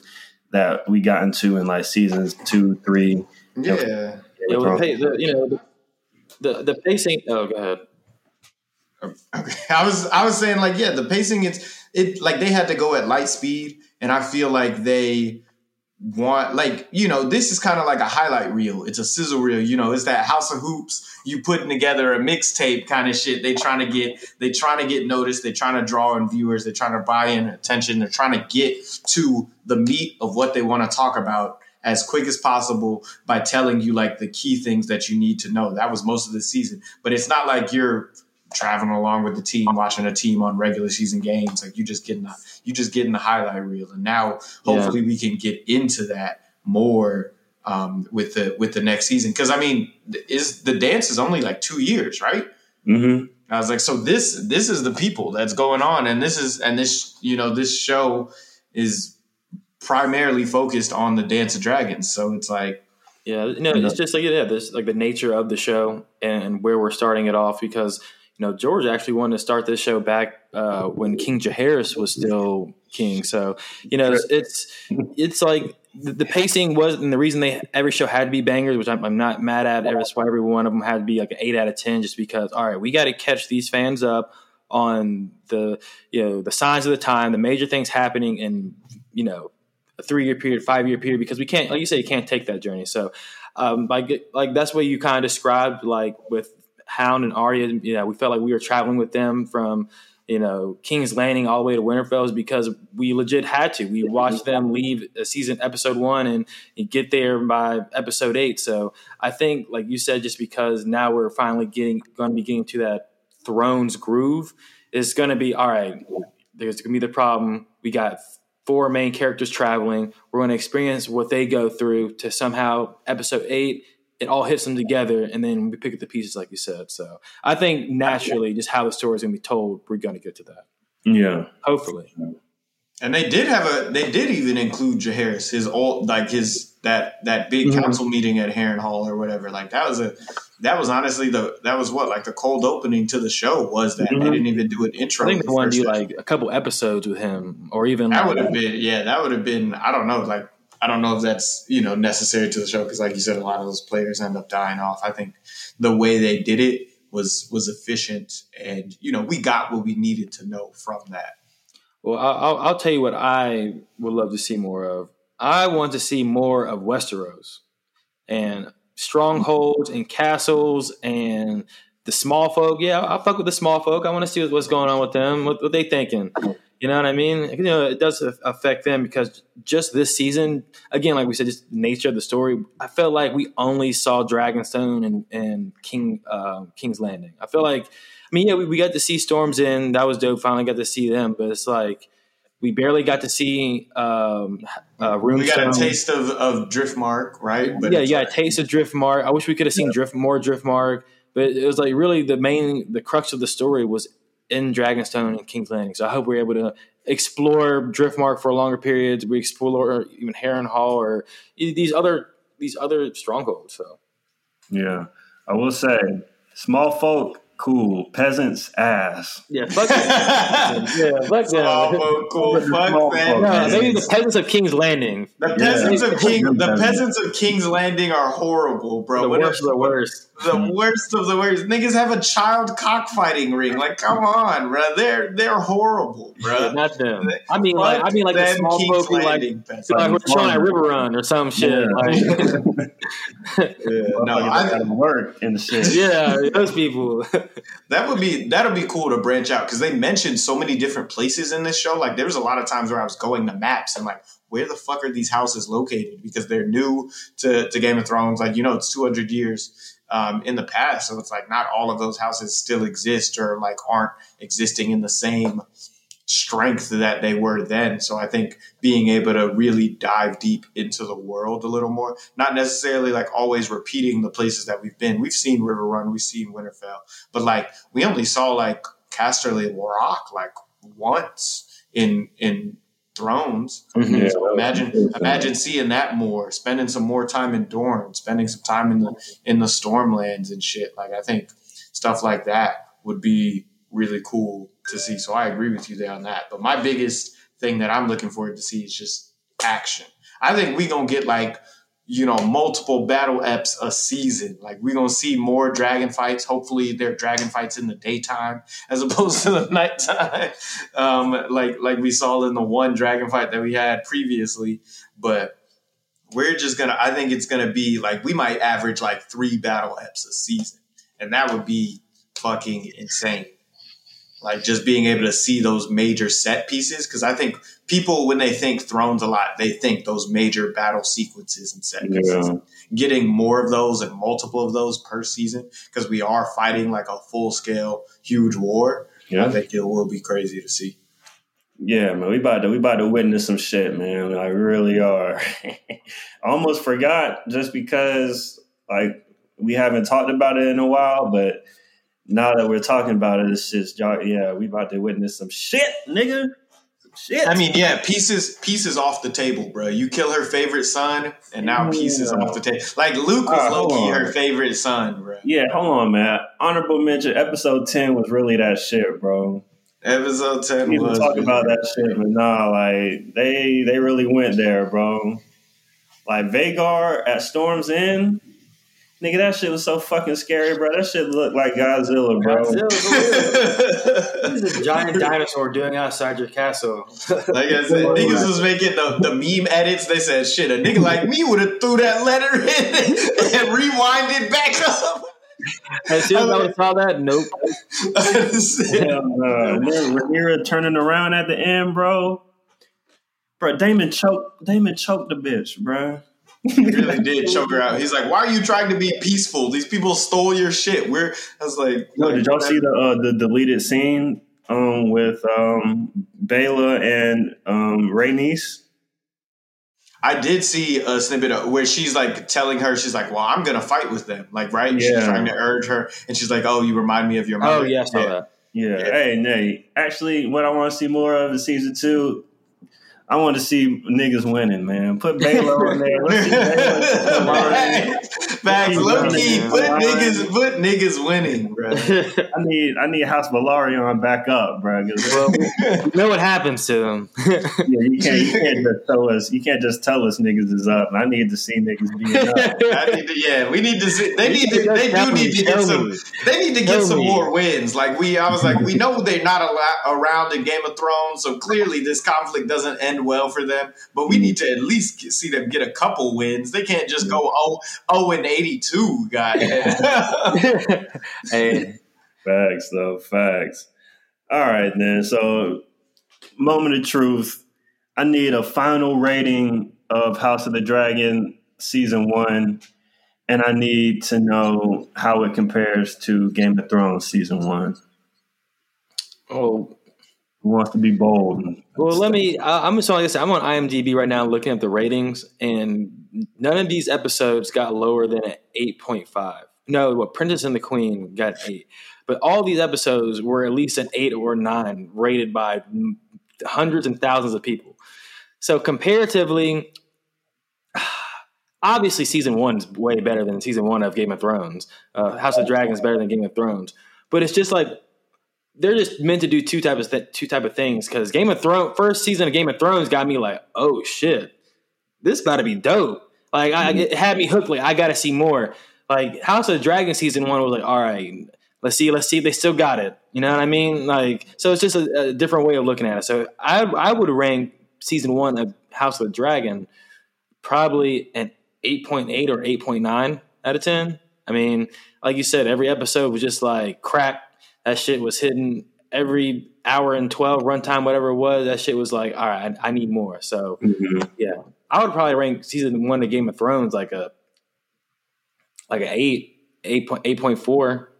that we got into in like seasons two, three. Yeah. Yeah, well, the, pa- the, you know, the, the the pacing. Oh, go ahead. Okay. *laughs* I was I was saying like yeah, the pacing it's it like they had to go at light speed, and I feel like they want like you know this is kind of like a highlight reel. It's a sizzle reel. You know, it's that House of Hoops. You putting together a mixtape kind of shit. They trying to get they trying to get noticed. They trying to draw in viewers. They're trying to buy in attention. They're trying to get to the meat of what they want to talk about as quick as possible by telling you like the key things that you need to know. That was most of the season, but it's not like you're traveling along with the team, watching a team on regular season games. Like you just getting the, you just getting the highlight reel, and now hopefully yeah. we can get into that more um, with the with the next season. Because I mean, is the dance is only like two years, right? Mm-hmm. I was like, so this this is the people that's going on, and this is and this you know this show is primarily focused on the Dance of Dragons. So it's like. Yeah, no, it's just like yeah, this like the nature of the show and where we're starting it off because you know, George actually wanted to start this show back uh, when King Jaehaerys was still king. So, you know, it's it's, it's like the, the, pacing was, and the reason they every show had to be bangers, which I'm, I'm not mad at. That's why every one of them had to be like an eight out of ten, just because. All right, we got to catch these fans up on the you know the signs of the time, the major things happening in you know a three year period, five year period, because we can't, like you say, you can't take that journey. So, um, like like that's what you kind of described, like with Hound and Arya, you know, we felt like we were traveling with them from, you know, King's Landing all the way to Winterfell because we legit had to. We watched them leave a season episode one and, and get there by episode eight. So I think, like you said, just because now we're finally getting going to be getting to that Thrones groove, it's going to be all right. There's going to be the problem. We got four main characters traveling. We're going to experience what they go through to somehow episode eight it all hits them together, and then we pick up the pieces, like you said. So I think naturally, just how the story is going to be told, we're going to get to that. Yeah, hopefully. And they did have a. They did even include Jaehaerys, his old like his that that big mm-hmm. council meeting at Harrenhal or whatever. Like that was a. That was honestly the that was what like the cold opening to the show was that mm-hmm. they didn't even do an intro. I think they wanted to do like a couple episodes with him, or even that like, would have been yeah that would have been I don't know like I don't know if that's you know necessary to the show because, like you said, a lot of those players end up dying off. I think the way they did it was was efficient, and you know we got what we needed to know from that. Well, I'll, I'll tell you what I would love to see more of. I want to see more of Westeros and strongholds and castles and the small folk. Yeah, I'll fuck with the small folk. I want to see what's going on with them. What, what they thinking? You know what I mean? You know, it does affect them because just this season, again, like we said, just nature of the story. I felt like we only saw Dragonstone and, and King uh, King's Landing. I feel like, I mean, yeah, we, we got to see Storm's End. That was dope. Finally got to see them, but it's like we barely got to see um, uh, We got a taste of, of Driftmark, right? But yeah, yeah, like- a taste of Driftmark. I wish we could have seen yeah. Drift more Driftmark, but it was like really the main the crux of the story was in Dragonstone and King's Landing. So I hope we're able to explore Driftmark for longer periods. We explore even Harrenhal or these other these other strongholds. So yeah, I will say, small folk Cool. Peasants ass. Yeah, fuck them. *laughs* yeah, fuck Small them. folk, cool. Fuck Small that. folk. No, maybe the peasants. peasants of King's Landing. The peasants of King, the Peasants. peasants of King's Landing are horrible, bro. The What worst of the worst. the worst of the worst. Niggas have a child cockfighting ring. Like, come on, bro. They're they're horrible, Yeah, bro. not them. I mean, like, I mean, like the small King's folk who like, Landing peasants. like we're chilling at River Run or some shit. Yeah. Like, *laughs* Yeah, no, no, I, I work and shit. yeah, those people. *laughs* that would be that'll be cool to branch out because they mentioned so many different places in this show. Like, there was a lot of times where I was going to maps and like, where the fuck are these houses located? Because they're new to, to Game of Thrones. Like, you know, it's two hundred years um, in the past, so it's like not all of those houses still exist or like aren't existing in the same strength that they were then. So I think being able to really dive deep into the world a little more, not necessarily like always repeating the places that we've been. We've seen Riverrun, we've seen Winterfell, but like we only saw like Casterly Rock like once in in Thrones. Mm-hmm. Yeah, So imagine imagine seeing that more, spending some more time in Dorne, spending some time in the in the Stormlands and shit. Like I think stuff like that would be really cool to see. So I agree with you there on that. But my biggest thing that I'm looking forward to see is just action. I think we gonna get like you know multiple battle eps a season. Like we gonna see more dragon fights. Hopefully, they're dragon fights in the daytime *laughs* as opposed to the *laughs* nighttime. Um, like like we saw in the one dragon fight that we had previously. But we're just gonna. I think it's gonna be like we might average like three battle eps a season, and that would be fucking insane. Like just being able to see those major set pieces, because I think people when they think Thrones a lot, they think those major battle sequences and set pieces. Yeah. Getting more of those and multiple of those per season, because we are fighting like a full scale huge war. Yeah. i think it will be crazy to see. Yeah, man, we about to we about to witness some shit, man. I really are. *laughs* Almost forgot just because like we haven't talked about it in a while, but now that we're talking about it, it's just y'all- yeah, we about to witness some shit, nigga. Some shit. I mean, yeah, pieces pieces off the table, bro. You kill her favorite son, and now pieces off the table. Like Luke was uh, low key on. her favorite son, bro. yeah, hold on, man. Honorable mention. Episode ten was really that shit, bro. Episode ten People was talk about that shit, but nah, like they they really went there, bro. Like Vhagar at Storm's End, nigga, that shit was so fucking scary, bro. That shit looked like Godzilla, bro. Godzilla, what is *laughs* a giant dinosaur doing outside your castle? Like I said, niggas was making the, the meme edits. They said, "Shit, a nigga like me would have threw that letter in *laughs* and rewinded back up." As soon as I would saw that, nope. *laughs* Hell no. And then Rhaenyra turning around at the end, bro. Bro, Daemon choked. Daemon choked the bitch, bro. He really *laughs* did choke her out. He's like, "Why are you trying to be peaceful? These people stole your shit." We're. I was like, Yo, did y'all see the uh, the deleted scene um, with um, Baela and um, Rhaenys? I did see a snippet of, where she's like telling her, she's like, "Well, I'm gonna fight with them," like right. She's Yeah. trying to urge her, and she's like, "Oh, you remind me of your mother." Oh, yeah, I saw that. Yeah. Yeah. Hey, Nate. Actually, what I want to see more of in season two, I want to see niggas winning, man. Put Baela on there. Let's see *laughs* Baela. Facts, low key, put niggas, put niggas winning, bro. *laughs* I need I need House Velaryon back up, bro. 'cause- well, you know what happens to them. Yeah, you can't, you can't just tell us. You can't just tell us niggas is up. I need to see niggas being up. I need to, yeah, we need to see. They need to. They do need to get some. They need to get some more wins. Like we, I was like, we know they're not al- around in Game of Thrones, so clearly this conflict doesn't end well for them. But we mm. need to at least see them get a couple wins. They can't just mm. go oh oh and eighty two, guys. *laughs* *laughs* hey, Facts, though. Facts. All right, then. So, moment of truth. I need a final rating of House of the Dragon season one, and I need to know how it compares to Game of Thrones season one. oh, Who wants to be bold? Well, let me. I, I'm just like I said, I'm on IMDb right now looking at the ratings, and none of these episodes got lower than an 8.5. No, what Princess and the Queen got eight, but all these episodes were at least an eight or nine, rated by hundreds and thousands of people. So comparatively, *sighs* obviously, season one is way better than season one of Game of Thrones. Uh, House of Dragons is better than Game of Thrones. but it's just like they're just meant to do two type of th- two type of things. Because Game of Thrones, first season of Game of Thrones got me like, oh shit, this about to be dope. Like I, mm-hmm. it had me hooked. Like I got to see more. Like House of the Dragon season one was like, all right, let's see, let's see they still got it. You know what I mean? Like so, it's just a, a different way of looking at it. So I I would rank season one of House of the Dragon probably an eight point eight or eight point nine out of ten. I mean, like you said, every episode was just like crack. That shit was hitting every hour and 12 runtime, whatever it was. That shit was like, all right, I, I need more. So, Mhm. yeah, I would probably rank season one of Game of Thrones like a like an eight, eight point eight point four.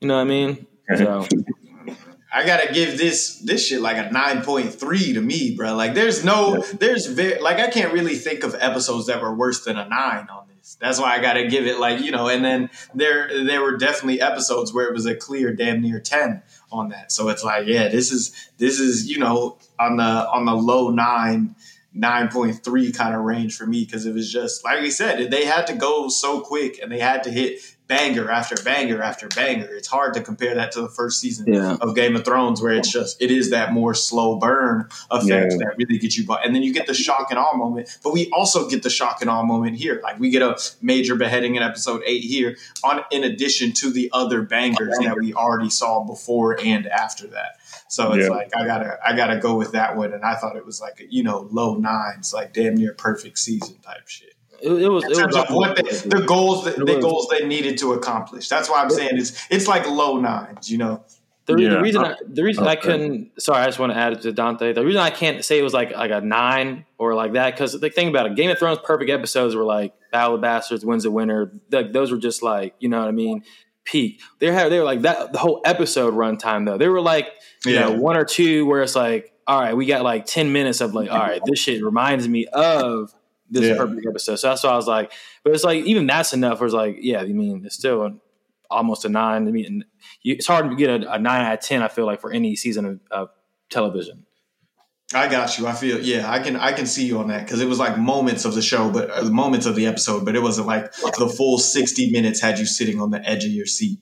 You know what I mean? So *laughs* I gotta give this this shit like a nine point three to me, bro. Like, there's no, there's very like I can't really think of episodes that were worse than a nine on That's why I gotta give it like you know. And then there there were definitely episodes where it was a clear damn near ten on that. So it's like, yeah, this is this is you know on the on the low nine. 9.3 kind of range for me because it was just like we said they had to go so quick and they had to hit banger after banger after banger it's hard to compare that to the first season Yeah. of Game of Thrones, where it's just it is that more slow burn effect Yeah. that really gets you. But and then you get the shock and awe moment, but we also get the shock and awe moment here. Like we get a major beheading in episode eight here, on in addition to the other bangers that we already saw before and after that. So it's Yeah. like I gotta I gotta go with that one, and I thought it was like you know low nines, like damn near perfect season type shit it, it was in it terms was of what they, the goals that the was. goals they needed to accomplish. That's why I'm saying it's it's like low nines, you know. The, Yeah. the reason uh, I, the reason I couldn't sorry I just want to add it to Dante. The reason I can't say it was like like a nine or like that because the thing about it, Game of Thrones perfect episodes were like Battle of Bastards, Winds of Winter. Like those were just like you know what I mean, peak. They had they were like that the whole episode runtime though. They were like you Yeah. know one or two where it's like all right we got like ten minutes of like all right this shit reminds me of this Yeah. perfect episode. So that's why I was like, but it's like even that's enough. Where it's like yeah, I mean it's still an, almost a nine. I mean you, it's hard to get a, a nine out of ten. I feel like for any season of, of television. I got you. I feel yeah. I can I can see you on that because it was like moments of the show, but uh, moments of the episode, but it wasn't like the full sixty minutes had you sitting on the edge of your seat.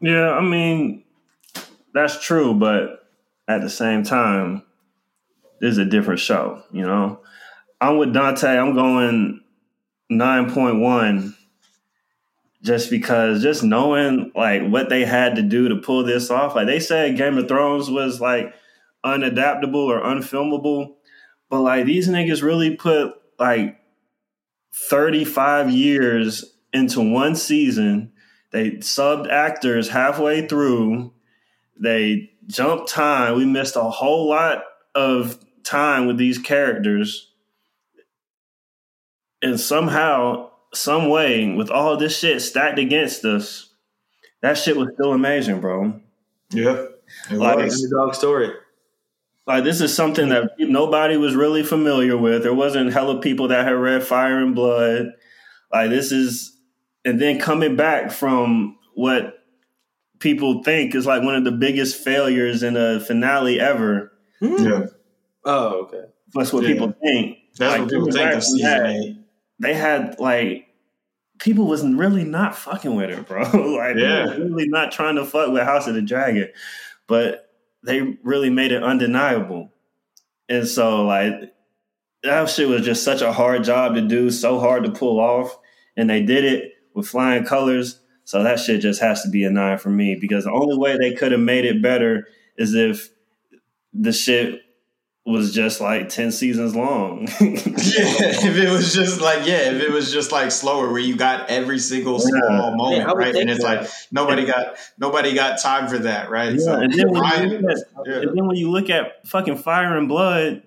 Yeah, I mean, that's true, but at the same time, this is a different show, you know? I'm with Dante. I'm going 9.1 just because just knowing like what they had to do to pull this off. Like they said Game of Thrones was like unadaptable or unfilmable, but like these niggas really put like 35 years into one season. They subbed actors halfway through. They jumped time. We missed a whole lot of time with these characters. And somehow, some way, with all this shit stacked against us, that shit was still amazing, bro. Yeah, it Like, was. Underdog story. Like this is something that nobody was really familiar with. There wasn't hella people that had read Fire and Blood. Like this is, and then coming back from what people think is like one of the biggest failures in a finale ever. Yeah, Oh, okay. That's what Yeah. people think. that's Like, what people think of we season had- eight. They had like people was really not fucking with it, bro. *laughs* like Yeah. really not trying to fuck with House of the Dragon, but they really made it undeniable. And so like that shit was just such a hard job to do, so hard to pull off, and they did it with flying colors. So that shit just has to be a nine for me because the only way they could have made it better is if the shit was just like ten seasons long. *laughs* Yeah, if it was just like yeah, if it was just like slower, where you got every single small moment, Yeah, right? And it's that. like nobody got nobody got time for that, right? Yeah, and then, when Ryan- you look at, yeah. and then when you look at fucking Fire and Blood,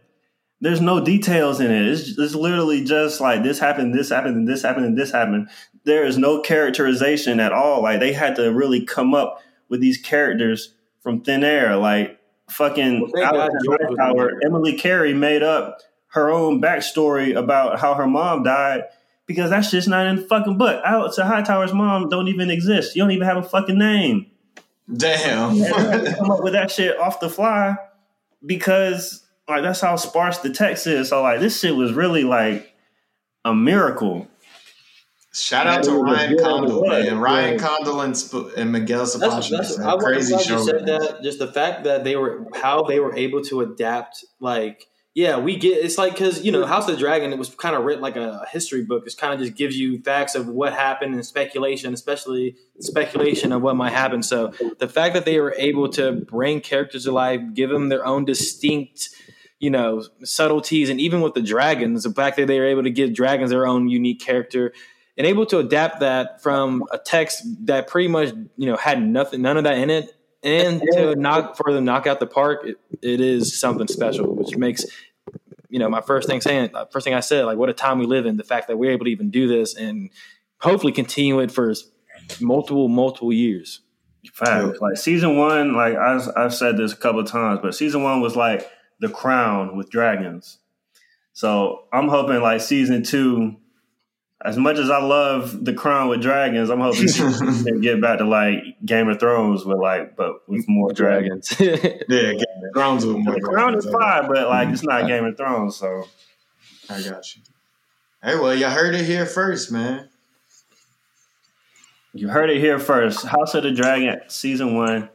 there's no details in it. It's, it's literally just like this happened, this happened, and this happened, and this happened. There is no characterization at all. Like they had to really come up with these characters from thin air. Like fucking Well, Alicent Hightower. Emily Carey made up her own backstory about how her mom died. Because that's just not in the fucking book. Alicent Hightower's mom don't even exist. You don't even have a fucking name Damn. yeah, *laughs* come up with that shit off the fly because like that's how sparse the text is. So like this shit was really like a miracle. Shout out to Ryan Condal, man. Ryan Condal and, Sp- and Miguel Sapochnik. Crazy I'm show. you said that. Just the fact that they were how they were able to adapt. Like, yeah, we get. It's like because you know House of the Dragon. It was kind of written like a history book. It kind of just gives you facts of what happened and speculation, especially speculation of what might happen. So the fact that they were able to bring characters alive, give them their own distinct you know subtleties and even with the dragons the fact that they were able to give dragons their own unique character and able to adapt that from a text that pretty much you know had nothing none of that in it and to knock for them knock out the park it, it is something special which makes you know my first thing saying uh, first thing i said like what a time we live in the fact that we're able to even do this and hopefully continue it for multiple multiple years Fact. Like season one, like I've, I've said this a couple of times, but season one was like the Crown with dragons. So I'm hoping like season two, as much as I love the Crown with dragons, I'm hoping *laughs* to get back to like Game of Thrones with like, but with more dragons. *laughs* yeah, Game of Thrones with more. The Crown is fine, but like it's not *laughs* Game of Thrones. So I got you. Hey, well, you heard it here first, man. You heard it here first. House of the Dragon season one,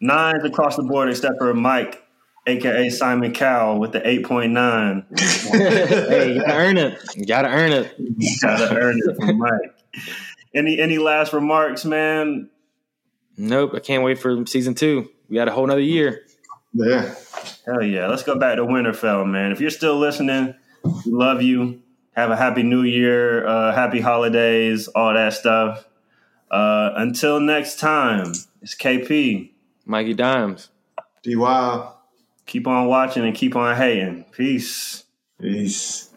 nines across the board except for Mike aka Simon Cowell, with the eight point nine. *laughs* hey, you gotta earn it. You gotta earn it. You gotta earn it from Mike. Any any last remarks, man? Nope. I can't wait for season two. We got a whole nother year. Yeah. Hell yeah. Let's go back to Winterfell, man. If you're still listening, we love you. Have a happy new year, uh, happy holidays, all that stuff. Uh, until next time, it's KP. Mikey Dimes. Be wild. Keep on watching and keep on hating. Peace. Peace.